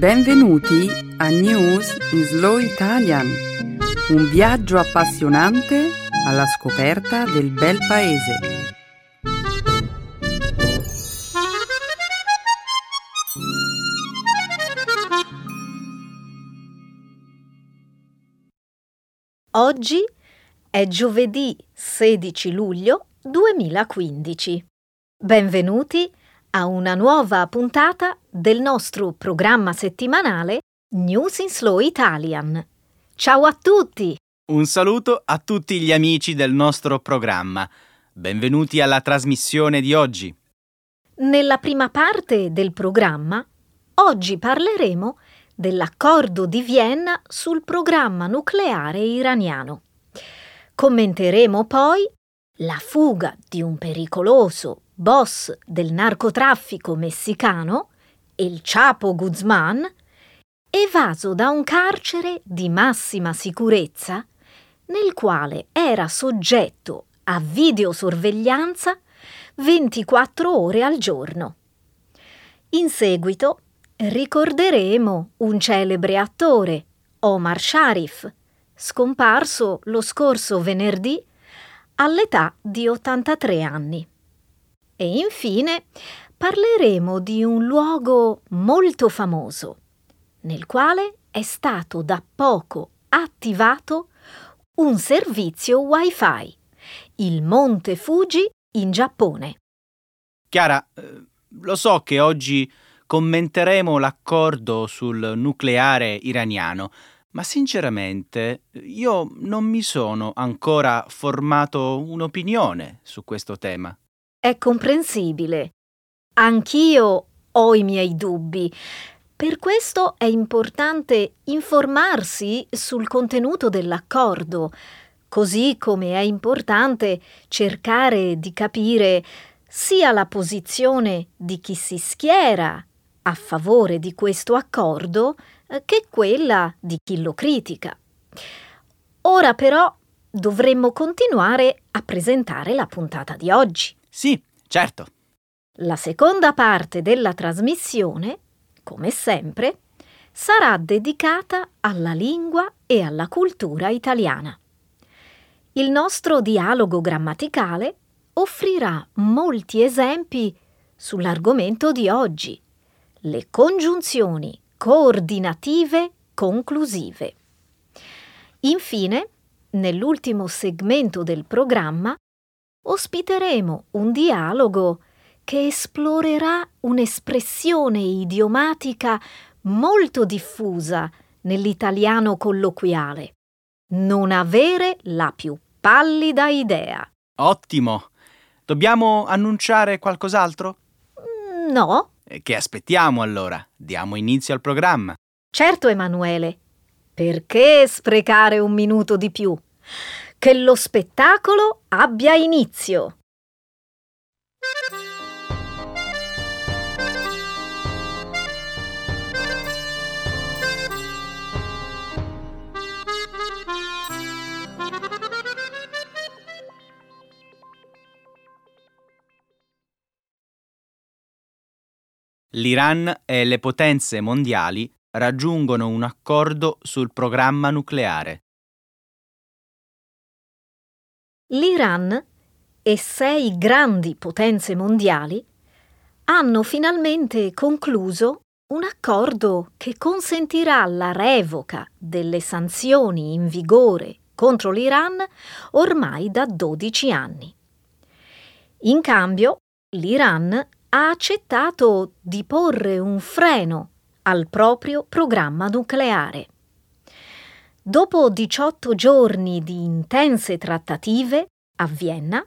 Benvenuti a News in Slow Italian, un viaggio appassionante alla scoperta del bel paese. Oggi è giovedì 16 luglio 2015. Benvenuti a una nuova puntata del nostro programma settimanale News in Slow Italian. Ciao a tutti! Un saluto a tutti gli amici del nostro programma. Benvenuti alla trasmissione di oggi. Nella prima parte del programma, oggi parleremo dell'accordo di Vienna sul programma nucleare iraniano. Commenteremo poi la fuga di un pericoloso boss del narcotraffico messicano, il Chapo Guzman, evaso da un carcere di massima sicurezza nel quale era soggetto a videosorveglianza 24 ore al giorno. In seguito ricorderemo un celebre attore, Omar Sharif, scomparso lo scorso venerdì all'età di 83 anni. E infine parleremo di un luogo molto famoso, nel quale è stato da poco attivato un servizio Wi-Fi, il Monte Fuji in Giappone. Chiara, eh, lo so che oggi commenteremo l'accordo sul nucleare iraniano, ma sinceramente io non mi sono ancora formato un'opinione su questo tema. È comprensibile. Anch'io ho i miei dubbi. Per questo è importante informarsi sul contenuto dell'accordo, così come è importante cercare di capire sia la posizione di chi si schiera a favore di questo accordo eh, che quella di chi lo critica. Ora però dovremmo continuare a presentare la puntata di oggi. Sì, certo. La seconda parte della trasmissione, come sempre, sarà dedicata alla lingua e alla cultura italiana. Il nostro dialogo grammaticale offrirà molti esempi sull'argomento di oggi, le congiunzioni coordinative conclusive. Infine, nell'ultimo segmento del programma, ospiteremo un dialogo che esplorerà un'espressione idiomatica molto diffusa nell'italiano colloquiale. Non avere la più pallida idea. Ottimo. Dobbiamo annunciare qualcos'altro? No. Che aspettiamo allora? Diamo inizio al programma. Certo, Emanuele. Perché sprecare un minuto di più? Che lo spettacolo abbia inizio. L'Iran e le potenze mondiali raggiungono un accordo sul programma nucleare. L'Iran e sei grandi potenze mondiali hanno finalmente concluso un accordo che consentirà la revoca delle sanzioni in vigore contro l'Iran ormai da 12 anni. In cambio, l'Iran ha accettato di porre un freno al proprio programma nucleare. Dopo 18 giorni di intense trattative a Vienna,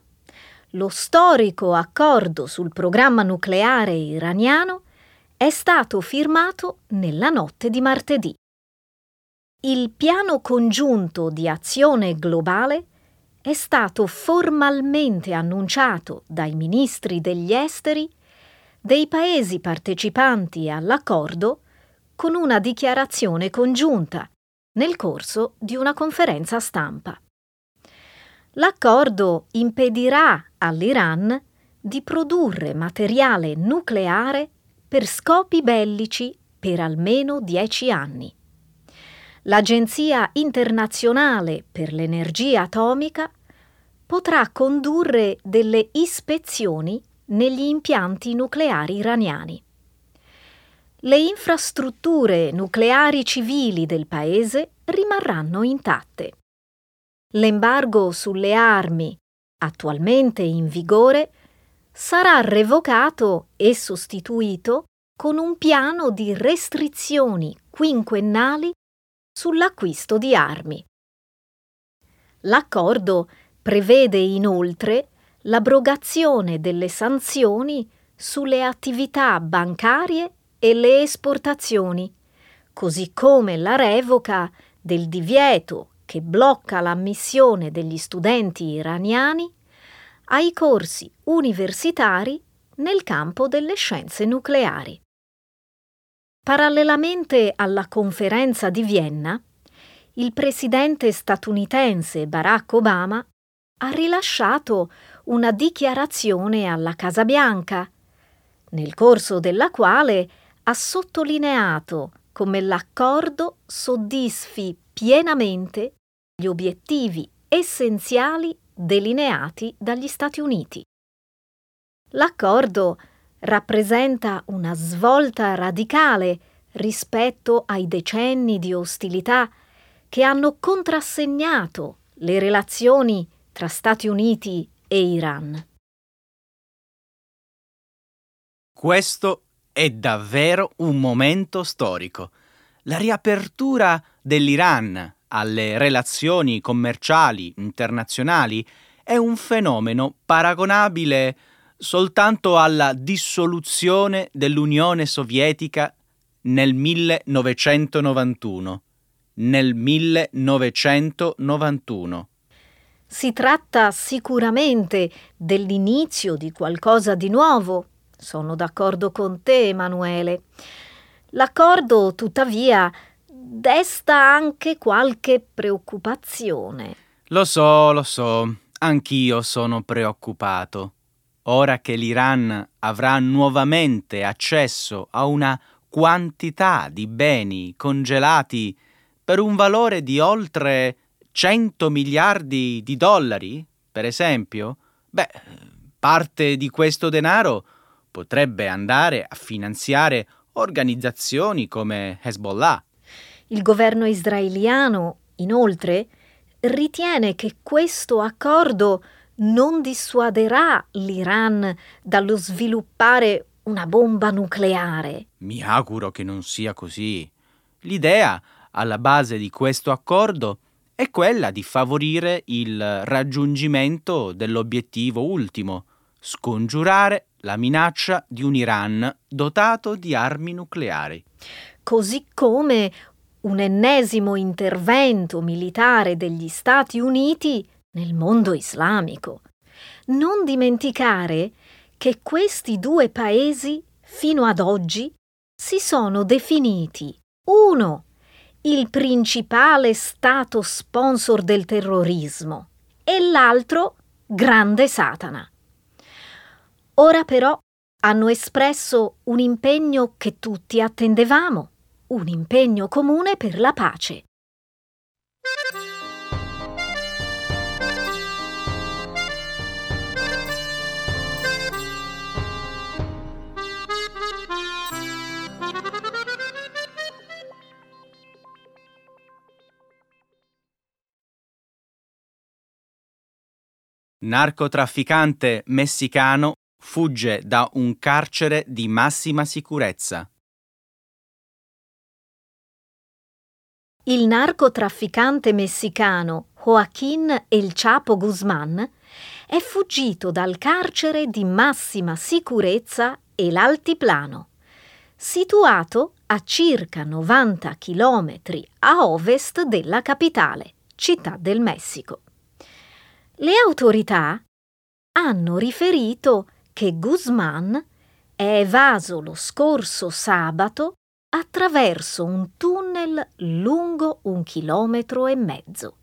lo storico accordo sul programma nucleare iraniano è stato firmato nella notte di martedì. Il piano congiunto di azione globale è stato formalmente annunciato dai ministri degli esteri dei paesi partecipanti all'accordo con una dichiarazione congiunta nel corso di una conferenza stampa. L'accordo impedirà all'Iran di produrre materiale nucleare per scopi bellici per almeno dieci anni. L'Agenzia internazionale per l'energia atomica potrà condurre delle ispezioni negli impianti nucleari iraniani. Le infrastrutture nucleari civili del paese rimarranno intatte. L'embargo sulle armi, attualmente in vigore, sarà revocato e sostituito con un piano di restrizioni quinquennali sull'acquisto di armi. L'accordo prevede inoltre l'abrogazione delle sanzioni sulle attività bancarie e le esportazioni, così come la revoca del divieto che blocca l'ammissione degli studenti iraniani ai corsi universitari nel campo delle scienze nucleari. Parallelamente alla conferenza di Vienna, il presidente statunitense Barack Obama ha rilasciato una dichiarazione alla Casa Bianca, nel corso della quale ha sottolineato come l'accordo soddisfi pienamente gli obiettivi essenziali delineati dagli Stati Uniti. L'accordo rappresenta una svolta radicale rispetto ai decenni di ostilità che hanno contrassegnato le relazioni tra Stati Uniti e Iran. Questo è davvero un momento storico. La riapertura dell'Iran alle relazioni commerciali internazionali è un fenomeno paragonabile soltanto alla dissoluzione dell'Unione Sovietica nel 1991. Nel 1991. Si tratta sicuramente dell'inizio di qualcosa di nuovo. Sono d'accordo con te, Emanuele. L'accordo, tuttavia, desta anche qualche preoccupazione. Lo so, lo so, anch'io sono preoccupato ora che l'Iran avrà nuovamente accesso a una quantità di beni congelati per un valore di oltre 100 miliardi di dollari, per esempio, beh, parte di questo denaro potrebbe andare a finanziare organizzazioni come Hezbollah. Il governo israeliano, inoltre, ritiene che questo accordo non dissuaderà l'Iran dallo sviluppare una bomba nucleare. Mi auguro che non sia così. L'idea alla base di questo accordo è quella di favorire il raggiungimento dell'obiettivo ultimo, scongiurare la minaccia di un Iran dotato di armi nucleari. Così come un ennesimo intervento militare degli Stati Uniti nel mondo islamico. Non dimenticare che questi due paesi, fino ad oggi, si sono definiti uno il principale stato sponsor del terrorismo e l'altro grande Satana. Ora però hanno espresso un impegno che tutti attendevamo, un impegno comune per la pace. Narcotrafficante messicano fugge da un carcere di massima sicurezza. Il narcotrafficante messicano Joaquín El Chapo Guzmán è fuggito dal carcere di massima sicurezza El Altiplano, situato a circa 90 km a ovest della capitale, Città del Messico. Le autorità hanno riferito che Guzman è evaso lo scorso sabato attraverso un tunnel lungo un chilometro e mezzo.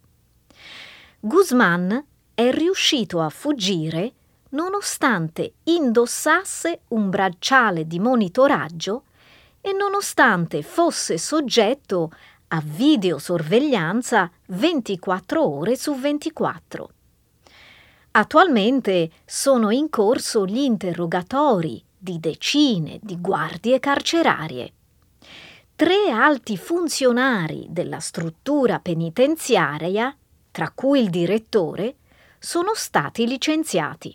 Guzman è riuscito a fuggire nonostante indossasse un bracciale di monitoraggio e nonostante fosse soggetto a videosorveglianza 24 ore su 24. Attualmente sono in corso gli interrogatori di decine di guardie carcerarie. Tre alti funzionari della struttura penitenziaria, tra cui il direttore, sono stati licenziati.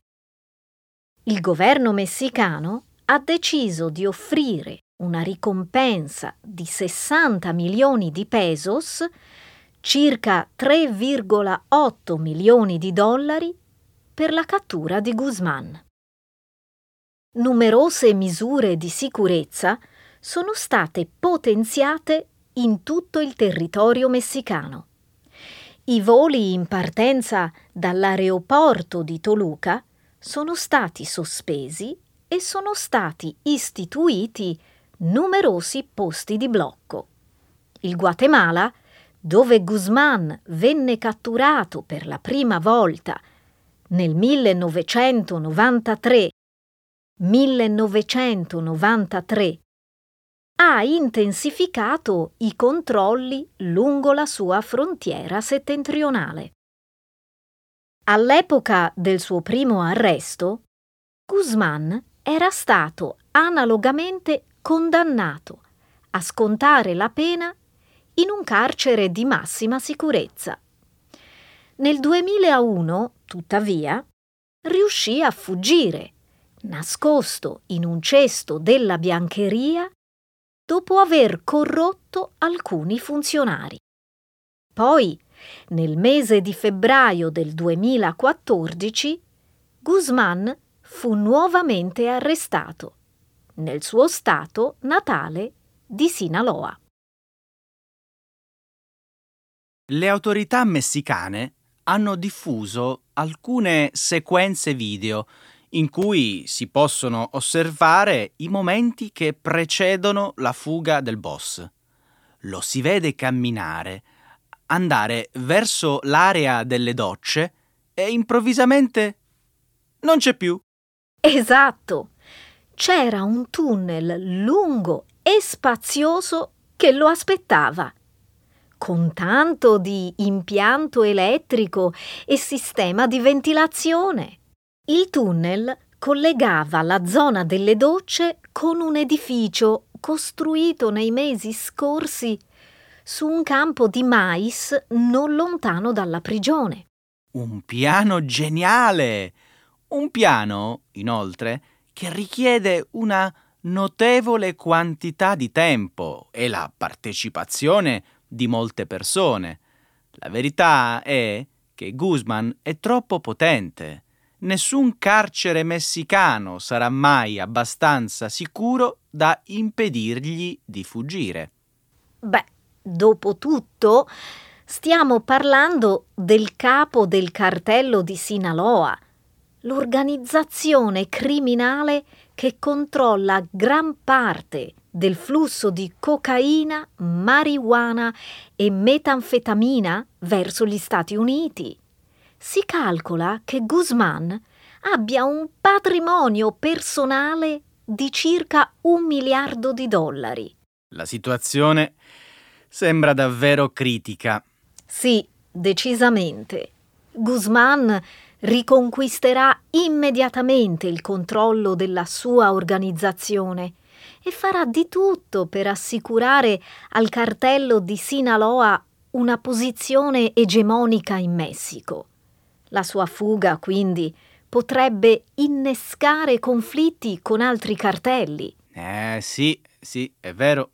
Il governo messicano ha deciso di offrire una ricompensa di 60 milioni di pesos, circa 3,8 milioni di dollari, per la cattura di Guzman. Numerose misure di sicurezza sono state potenziate in tutto il territorio messicano. I voli in partenza dall'aeroporto di Toluca sono stati sospesi e sono stati istituiti numerosi posti di blocco. Il Guatemala, dove Guzman venne catturato per la prima volta nel 1993 1993 ha intensificato i controlli lungo la sua frontiera settentrionale. All'epoca del suo primo arresto, Guzman era stato analogamente condannato a scontare la pena in un carcere di massima sicurezza. Nel 2001, tuttavia, riuscì a fuggire nascosto in un cesto della biancheria dopo aver corrotto alcuni funzionari. Poi, nel mese di febbraio del 2014, Guzman fu nuovamente arrestato nel suo stato natale di Sinaloa. Le autorità messicane hanno diffuso alcune sequenze video in cui si possono osservare i momenti che precedono la fuga del boss. Lo si vede camminare, andare verso l'area delle docce e improvvisamente non c'è più. Esatto. C'era un tunnel lungo e spazioso che lo aspettava, con tanto di impianto elettrico e sistema di ventilazione. Il tunnel collegava la zona delle docce con un edificio costruito nei mesi scorsi su un campo di mais non lontano dalla prigione. Un piano geniale! Un piano, inoltre, che richiede una notevole quantità di tempo e la partecipazione di molte persone. La verità è che Guzman è troppo potente nessun carcere messicano sarà mai abbastanza sicuro da impedirgli di fuggire. Beh, dopo tutto, stiamo parlando del capo del cartello di Sinaloa, l'organizzazione criminale che controlla gran parte del flusso di cocaina, marijuana e metanfetamina verso gli Stati Uniti si calcola che Guzman abbia un patrimonio personale di circa un miliardo di dollari. La situazione sembra davvero critica. Sì, decisamente. Guzman riconquisterà immediatamente il controllo della sua organizzazione e farà di tutto per assicurare al cartello di Sinaloa una posizione egemonica in Messico. La sua fuga, quindi, potrebbe innescare conflitti con altri cartelli. Eh sì, sì, è vero.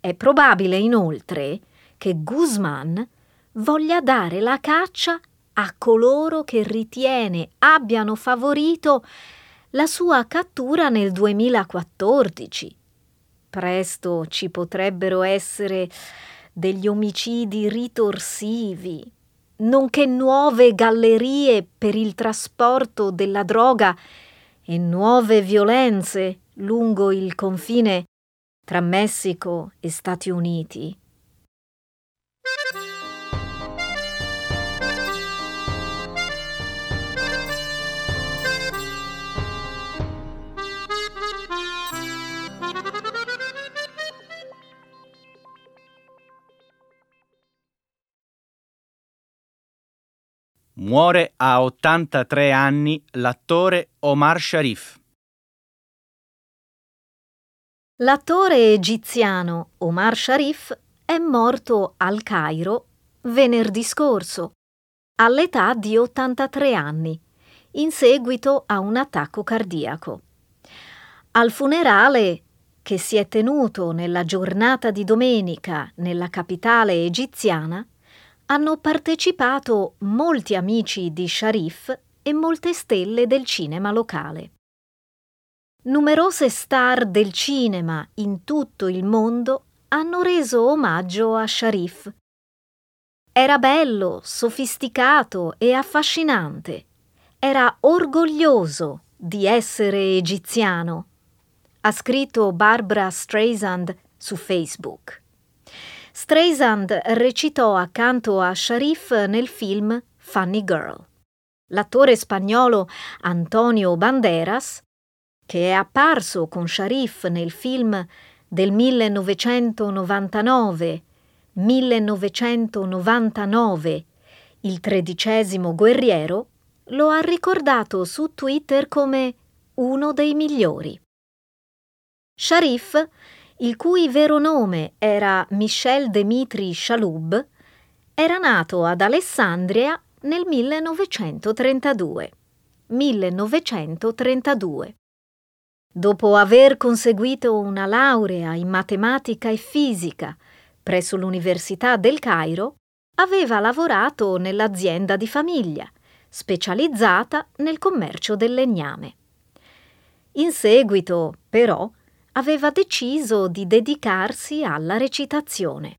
È probabile inoltre che Guzman voglia dare la caccia a coloro che ritiene abbiano favorito la sua cattura nel 2014. Presto ci potrebbero essere degli omicidi ritorsivi, nonché nuove gallerie per il trasporto della droga e nuove violenze lungo il confine tra Messico e Stati Uniti. Muore a 83 anni l'attore Omar Sharif. L'attore egiziano Omar Sharif è morto al Cairo venerdì scorso, all'età di 83 anni, in seguito a un attacco cardiaco. Al funerale, che si è tenuto nella giornata di domenica nella capitale egiziana, hanno partecipato molti amici di Sharif e molte stelle del cinema locale. Numerose star del cinema in tutto il mondo hanno reso omaggio a Sharif. Era bello, sofisticato e affascinante. Era orgoglioso di essere egiziano, ha scritto Barbara Streisand su Facebook. Streisand recitò accanto a Sharif nel film Funny Girl. L'attore spagnolo Antonio Banderas, che è apparso con Sharif nel film del 1999 1999 Il tredicesimo guerriero, lo ha ricordato su Twitter come uno dei migliori. Sharif il cui vero nome era Michel Dmitri Chaloub, era nato ad Alessandria nel 1932. 1932. Dopo aver conseguito una laurea in matematica e fisica presso l'Università del Cairo, aveva lavorato nell'azienda di famiglia, specializzata nel commercio del legname. In seguito, però, aveva deciso di dedicarsi alla recitazione.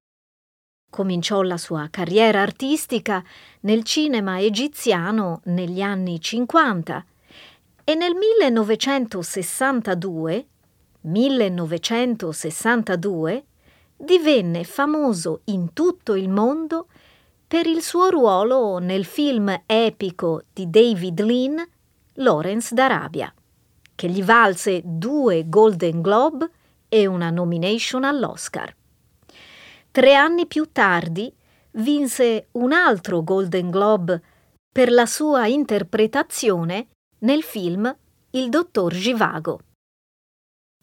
Cominciò la sua carriera artistica nel cinema egiziano negli anni 50 e nel 1962, 1962 divenne famoso in tutto il mondo per il suo ruolo nel film epico di David Lean, Lawrence d'Arabia che gli valse due Golden Globe e una nomination all'Oscar. Tre anni più tardi vinse un altro Golden Globe per la sua interpretazione nel film Il dottor Givago.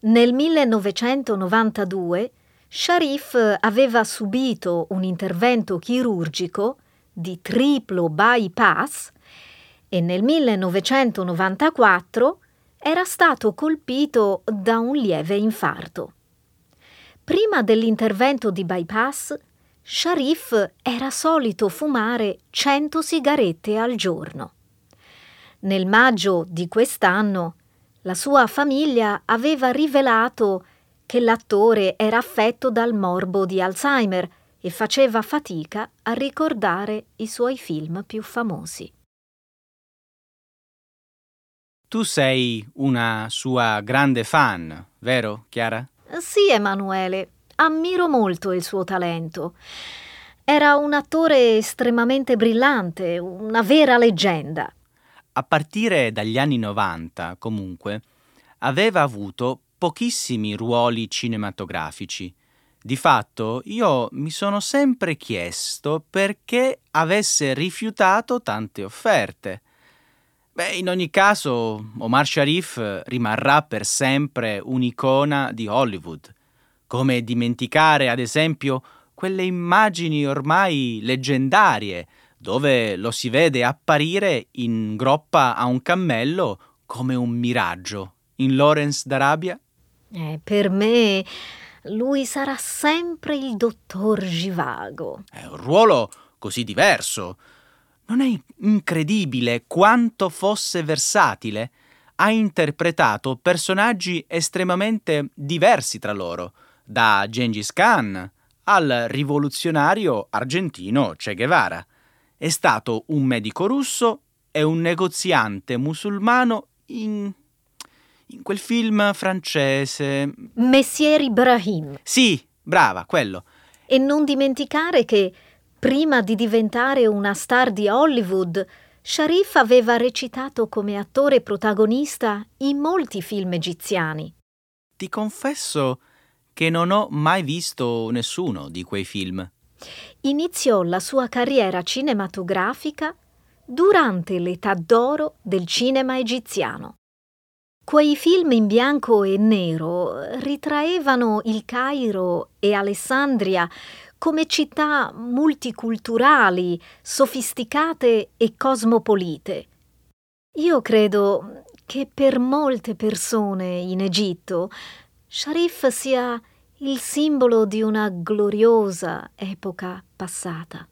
Nel 1992 Sharif aveva subito un intervento chirurgico di triplo bypass e nel 1994 era stato colpito da un lieve infarto. Prima dell'intervento di bypass, Sharif era solito fumare 100 sigarette al giorno. Nel maggio di quest'anno, la sua famiglia aveva rivelato che l'attore era affetto dal morbo di Alzheimer e faceva fatica a ricordare i suoi film più famosi. Tu sei una sua grande fan, vero, Chiara? Sì, Emanuele. Ammiro molto il suo talento. Era un attore estremamente brillante, una vera leggenda. A partire dagli anni 90, comunque, aveva avuto pochissimi ruoli cinematografici. Di fatto, io mi sono sempre chiesto perché avesse rifiutato tante offerte. Beh, in ogni caso, Omar Sharif rimarrà per sempre un'icona di Hollywood. Come dimenticare, ad esempio, quelle immagini ormai leggendarie, dove lo si vede apparire in groppa a un cammello come un miraggio in Lawrence d'Arabia? Eh, per me lui sarà sempre il dottor Givago. È un ruolo così diverso. Non è incredibile quanto fosse versatile? Ha interpretato personaggi estremamente diversi tra loro, da Gengis Khan al rivoluzionario argentino Che Guevara. È stato un medico russo e un negoziante musulmano in in quel film francese. Messier Ibrahim. Sì, brava, quello. E non dimenticare che Prima di diventare una star di Hollywood, Sharif aveva recitato come attore protagonista in molti film egiziani. Ti confesso che non ho mai visto nessuno di quei film. Iniziò la sua carriera cinematografica durante l'età d'oro del cinema egiziano. Quei film in bianco e nero ritraevano il Cairo e Alessandria come città multiculturali, sofisticate e cosmopolite. Io credo che per molte persone in Egitto Sharif sia il simbolo di una gloriosa epoca passata.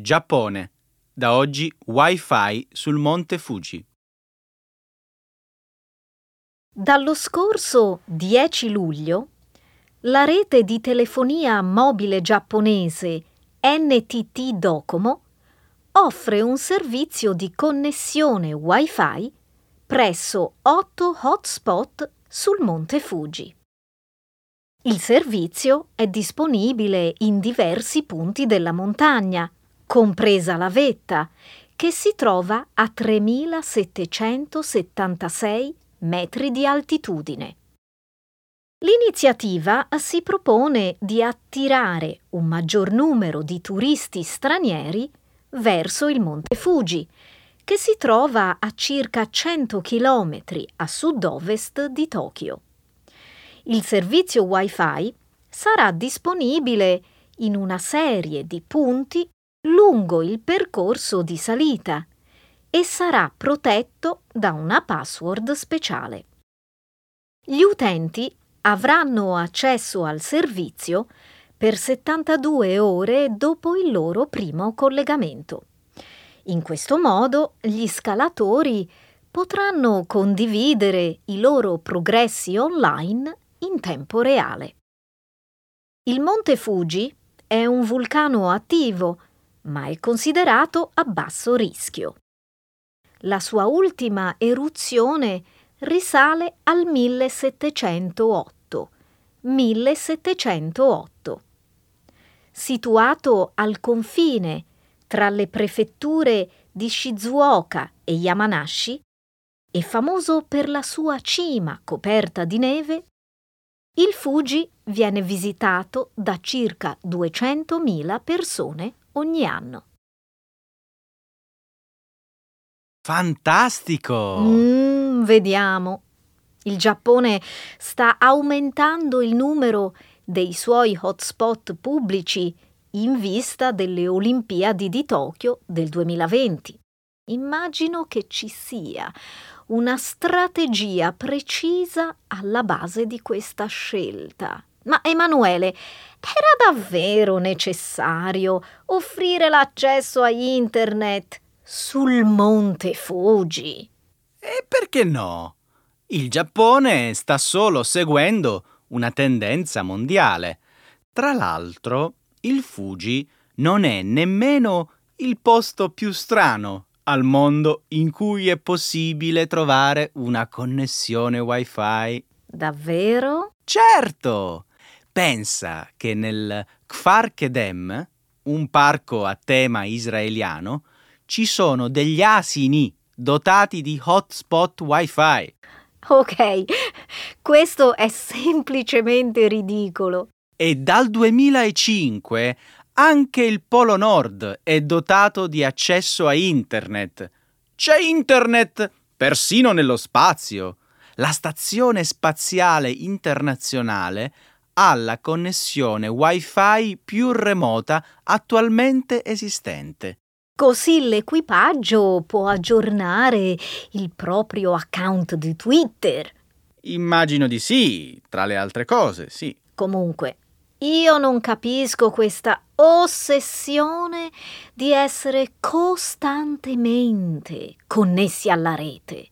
Giappone. Da oggi Wi-Fi sul Monte Fuji. Dallo scorso 10 luglio la rete di telefonia mobile giapponese NTT Docomo offre un servizio di connessione Wi-Fi presso 8 hotspot sul Monte Fuji. Il servizio è disponibile in diversi punti della montagna compresa la vetta, che si trova a 3776 metri di altitudine. L'iniziativa si propone di attirare un maggior numero di turisti stranieri verso il Monte Fuji, che si trova a circa 100 km a sud-ovest di Tokyo. Il servizio Wi-Fi sarà disponibile in una serie di punti lungo il percorso di salita e sarà protetto da una password speciale. Gli utenti avranno accesso al servizio per 72 ore dopo il loro primo collegamento. In questo modo gli scalatori potranno condividere i loro progressi online in tempo reale. Il Monte Fuji è un vulcano attivo ma è considerato a basso rischio. La sua ultima eruzione risale al 1708. 1708. Situato al confine tra le prefetture di Shizuoka e Yamanashi, e famoso per la sua cima coperta di neve, il Fuji viene visitato da circa 200.000 persone ogni anno. Fantastico! Mm, vediamo. Il Giappone sta aumentando il numero dei suoi hotspot pubblici in vista delle Olimpiadi di Tokyo del 2020. Immagino che ci sia una strategia precisa alla base di questa scelta. Ma Emanuele, era davvero necessario offrire l'accesso a internet sul Monte Fuji? E perché no? Il Giappone sta solo seguendo una tendenza mondiale. Tra l'altro, il Fuji non è nemmeno il posto più strano al mondo in cui è possibile trovare una connessione wifi. Davvero? Certo! Pensa che nel Kfar Kedem, un parco a tema israeliano, ci sono degli asini dotati di hotspot wifi. Ok, questo è semplicemente ridicolo. E dal 2005 anche il Polo Nord è dotato di accesso a Internet. C'è Internet persino nello spazio. La Stazione Spaziale Internazionale ha la connessione Wi-Fi più remota attualmente esistente. Così l'equipaggio può aggiornare il proprio account di Twitter. Immagino di sì, tra le altre cose, sì. Comunque, io non capisco questa ossessione di essere costantemente connessi alla rete,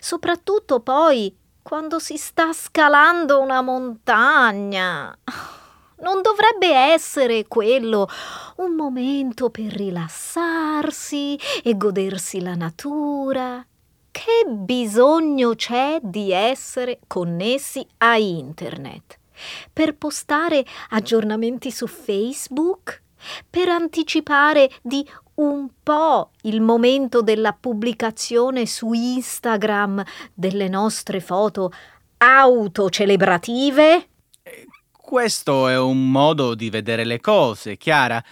soprattutto poi quando si sta scalando una montagna. Non dovrebbe essere quello un momento per rilassarsi e godersi la natura. Che bisogno c'è di essere connessi a internet? per postare aggiornamenti su Facebook, per anticipare di un po' il momento della pubblicazione su Instagram delle nostre foto autocelebrative? Questo è un modo di vedere le cose, Chiara.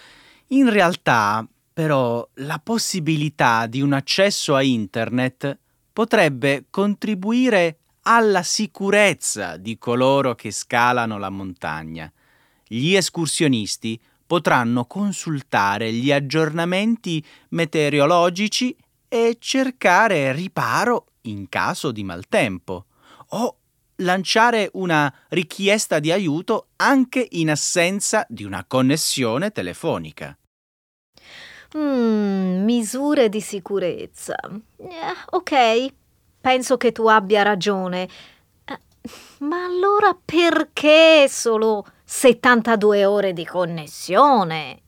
In realtà, però, la possibilità di un accesso a Internet potrebbe contribuire alla sicurezza di coloro che scalano la montagna. Gli escursionisti potranno consultare gli aggiornamenti meteorologici e cercare riparo in caso di maltempo o lanciare una richiesta di aiuto anche in assenza di una connessione telefonica. Mm, misure di sicurezza. Eh, ok, penso che tu abbia ragione. Eh, ma allora perché solo 72 ore di connessione.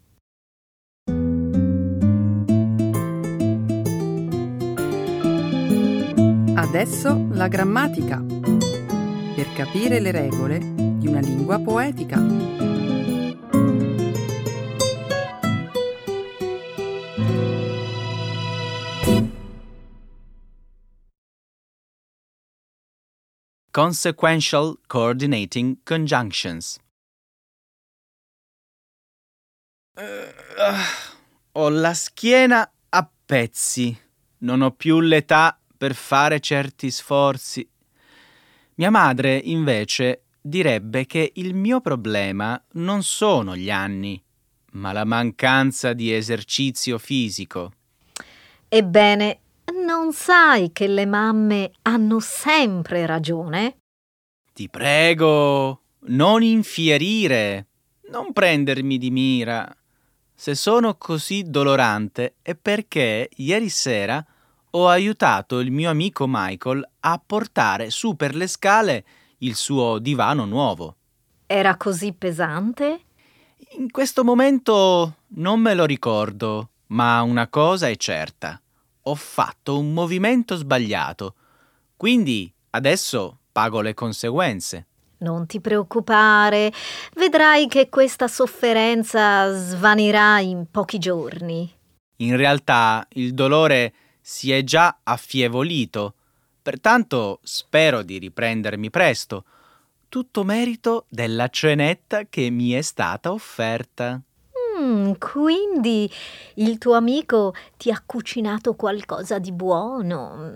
Adesso la grammatica. Per capire le regole di una lingua poetica. Consequential Coordinating Conjunctions Uh, ho la schiena a pezzi. Non ho più l'età per fare certi sforzi. Mia madre, invece, direbbe che il mio problema non sono gli anni, ma la mancanza di esercizio fisico. Ebbene, non sai che le mamme hanno sempre ragione? Ti prego, non infierire, non prendermi di mira. Se sono così dolorante è perché ieri sera ho aiutato il mio amico Michael a portare su per le scale il suo divano nuovo. Era così pesante? In questo momento non me lo ricordo, ma una cosa è certa. Ho fatto un movimento sbagliato. Quindi adesso pago le conseguenze. Non ti preoccupare, vedrai che questa sofferenza svanirà in pochi giorni. In realtà il dolore si è già affievolito, pertanto spero di riprendermi presto. Tutto merito della cenetta che mi è stata offerta. Mm, quindi il tuo amico ti ha cucinato qualcosa di buono.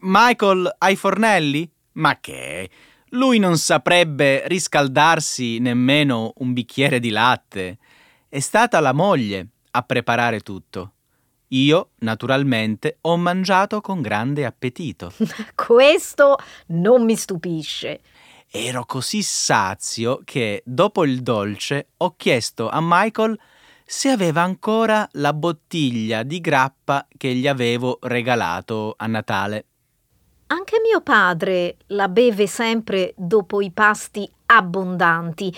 Michael ai fornelli? Ma che? Lui non saprebbe riscaldarsi nemmeno un bicchiere di latte. È stata la moglie a preparare tutto. Io, naturalmente, ho mangiato con grande appetito. Questo non mi stupisce. Ero così sazio che, dopo il dolce, ho chiesto a Michael se aveva ancora la bottiglia di grappa che gli avevo regalato a Natale. Anche mio padre la beve sempre dopo i pasti abbondanti.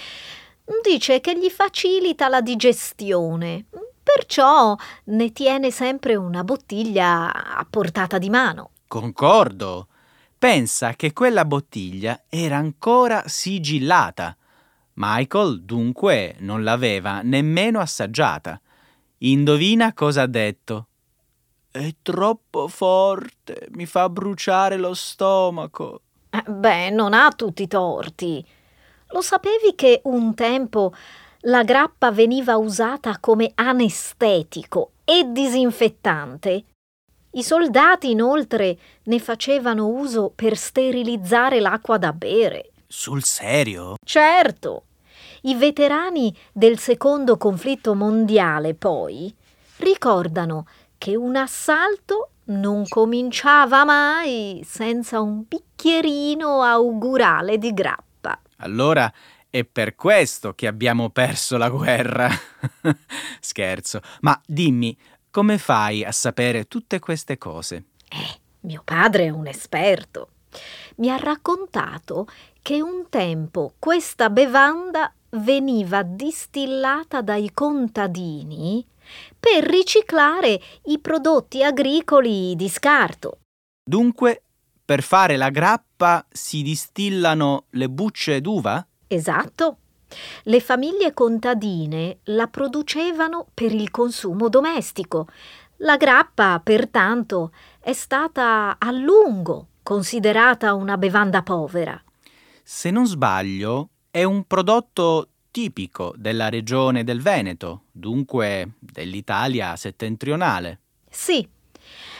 Dice che gli facilita la digestione, perciò ne tiene sempre una bottiglia a portata di mano. Concordo. Pensa che quella bottiglia era ancora sigillata. Michael dunque non l'aveva nemmeno assaggiata. Indovina cosa ha detto? È troppo forte, mi fa bruciare lo stomaco. Eh, beh, non ha tutti i torti. Lo sapevi che un tempo la grappa veniva usata come anestetico e disinfettante? I soldati inoltre ne facevano uso per sterilizzare l'acqua da bere. Sul serio? Certo. I veterani del secondo conflitto mondiale, poi, ricordano che un assalto non cominciava mai senza un bicchierino augurale di grappa. Allora è per questo che abbiamo perso la guerra. Scherzo, ma dimmi, come fai a sapere tutte queste cose? Eh, mio padre è un esperto. Mi ha raccontato che un tempo questa bevanda veniva distillata dai contadini per riciclare i prodotti agricoli di scarto. Dunque, per fare la grappa si distillano le bucce d'uva? Esatto. Le famiglie contadine la producevano per il consumo domestico. La grappa, pertanto, è stata a lungo considerata una bevanda povera. Se non sbaglio, è un prodotto tipico della regione del Veneto, dunque dell'Italia settentrionale. Sì,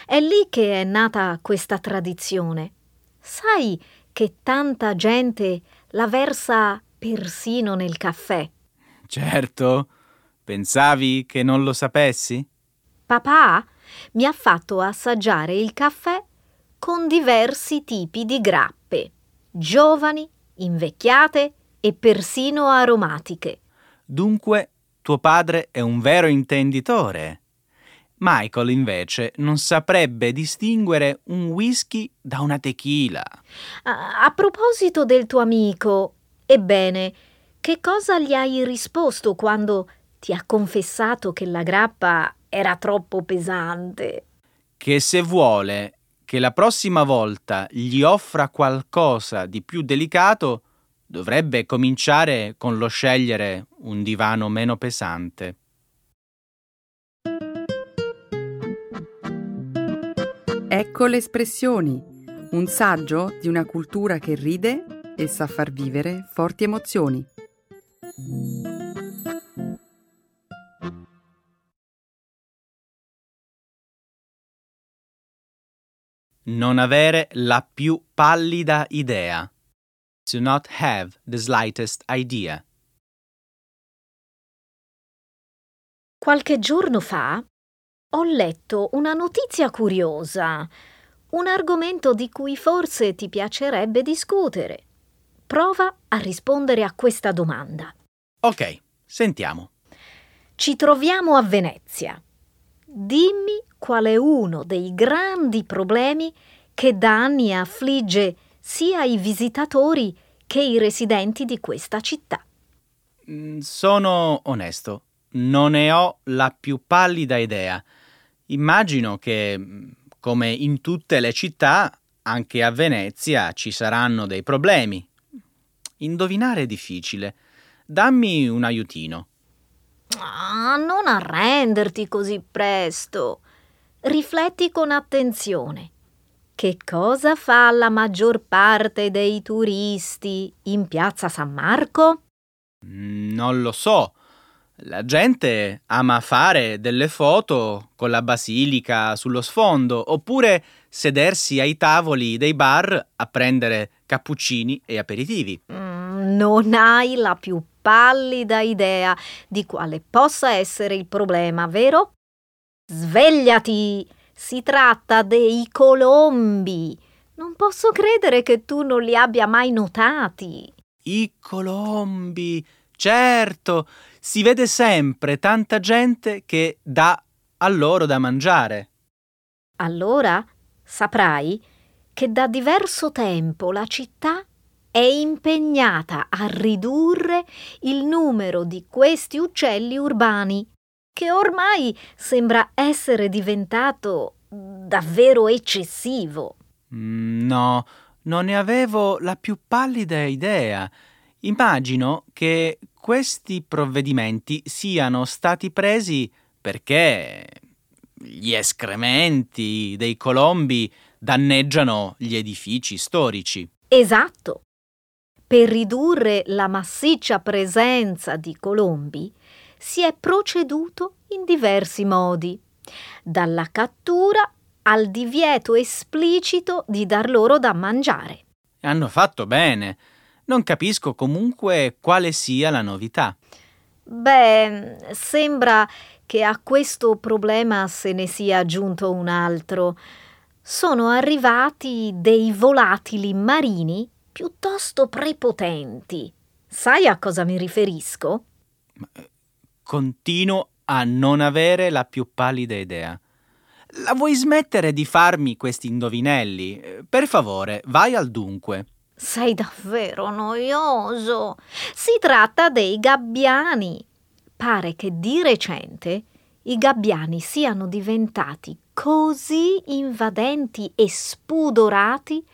è lì che è nata questa tradizione. Sai che tanta gente la versa persino nel caffè. Certo. Pensavi che non lo sapessi? Papà mi ha fatto assaggiare il caffè con diversi tipi di grappe, giovani, invecchiate e persino aromatiche. Dunque, tuo padre è un vero intenditore. Michael, invece, non saprebbe distinguere un whisky da una tequila. A, a proposito del tuo amico, ebbene, che cosa gli hai risposto quando ti ha confessato che la grappa era troppo pesante? Che se vuole che la prossima volta gli offra qualcosa di più delicato, dovrebbe cominciare con lo scegliere un divano meno pesante. Ecco le espressioni, un saggio di una cultura che ride e sa far vivere forti emozioni. Non avere la più pallida idea. To not have the slightest idea. Qualche giorno fa ho letto una notizia curiosa, un argomento di cui forse ti piacerebbe discutere. Prova a rispondere a questa domanda. Ok, sentiamo. Ci troviamo a Venezia. Dimmi qual è uno dei grandi problemi che da anni affligge sia i visitatori che i residenti di questa città. Mm, sono onesto, non ne ho la più pallida idea. Immagino che, mm, come in tutte le città, anche a Venezia ci saranno dei problemi. Indovinare è difficile. Dammi un aiutino. Ah, non arrenderti così presto. Rifletti con attenzione. Che cosa fa la maggior parte dei turisti in piazza San Marco? Mm, non lo so. La gente ama fare delle foto con la basilica sullo sfondo oppure sedersi ai tavoli dei bar a prendere cappuccini e aperitivi. Mm, non hai la più pallida idea di quale possa essere il problema, vero? Svegliati! Si tratta dei colombi. Non posso credere che tu non li abbia mai notati. I colombi, certo, si vede sempre tanta gente che dà a loro da mangiare. Allora saprai che da diverso tempo la città è impegnata a ridurre il numero di questi uccelli urbani, che ormai sembra essere diventato davvero eccessivo. Mm, no, non ne avevo la più pallida idea. Immagino che questi provvedimenti siano stati presi perché gli escrementi dei colombi danneggiano gli edifici storici. Esatto. Per ridurre la massiccia presenza di colombi si è proceduto in diversi modi, dalla cattura al divieto esplicito di dar loro da mangiare. Hanno fatto bene. Non capisco comunque quale sia la novità. Beh, sembra che a questo problema se ne sia aggiunto un altro. Sono arrivati dei volatili marini piuttosto prepotenti. Sai a cosa mi riferisco? Continuo a non avere la più pallida idea. La vuoi smettere di farmi questi indovinelli? Per favore, vai al dunque. Sei davvero noioso. Si tratta dei gabbiani. Pare che di recente i gabbiani siano diventati così invadenti e spudorati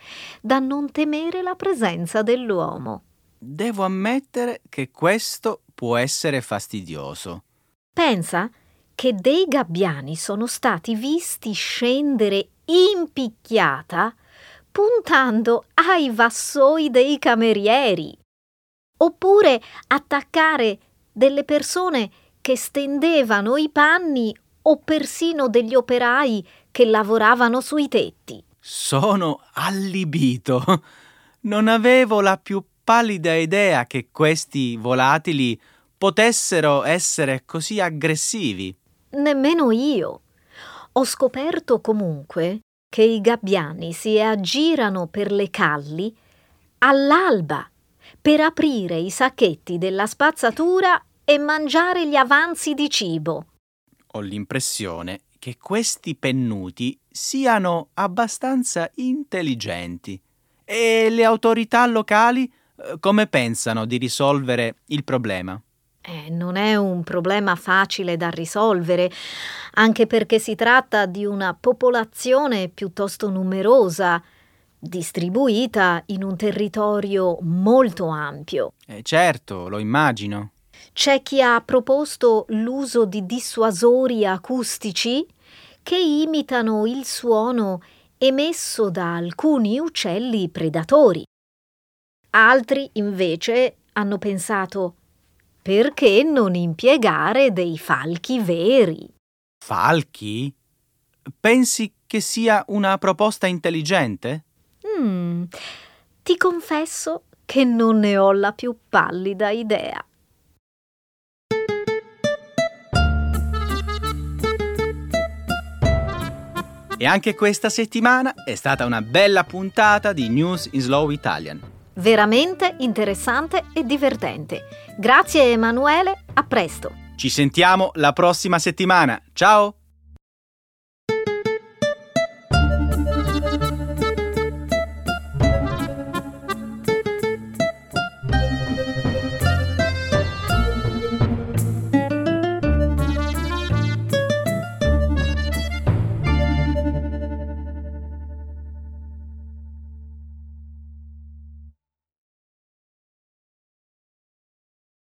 da non temere la presenza dell'uomo. devo ammettere che questo può essere fastidioso. Pensa che dei gabbiani sono stati visti scendere in picchiata puntando ai vassoi dei camerieri, oppure attaccare delle persone che stendevano i panni o persino degli operai che lavoravano sui tetti. Sono allibito. Non avevo la più pallida idea che questi volatili potessero essere così aggressivi. Nemmeno io. Ho scoperto comunque che i gabbiani si aggirano per le calli all'alba per aprire i sacchetti della spazzatura e mangiare gli avanzi di cibo. Ho l'impressione che questi pennuti siano abbastanza intelligenti. E le autorità locali come pensano di risolvere il problema? Eh, non è un problema facile da risolvere, anche perché si tratta di una popolazione piuttosto numerosa, distribuita in un territorio molto ampio. Eh, certo, lo immagino. C'è chi ha proposto l'uso di dissuasori acustici che imitano il suono emesso da alcuni uccelli predatori. Altri, invece, hanno pensato perché non impiegare dei falchi veri? Falchi? Pensi che sia una proposta intelligente? Mm, ti confesso che non ne ho la più pallida idea. E anche questa settimana è stata una bella puntata di News in Slow Italian. Veramente interessante e divertente. Grazie Emanuele, a presto. Ci sentiamo la prossima settimana. Ciao!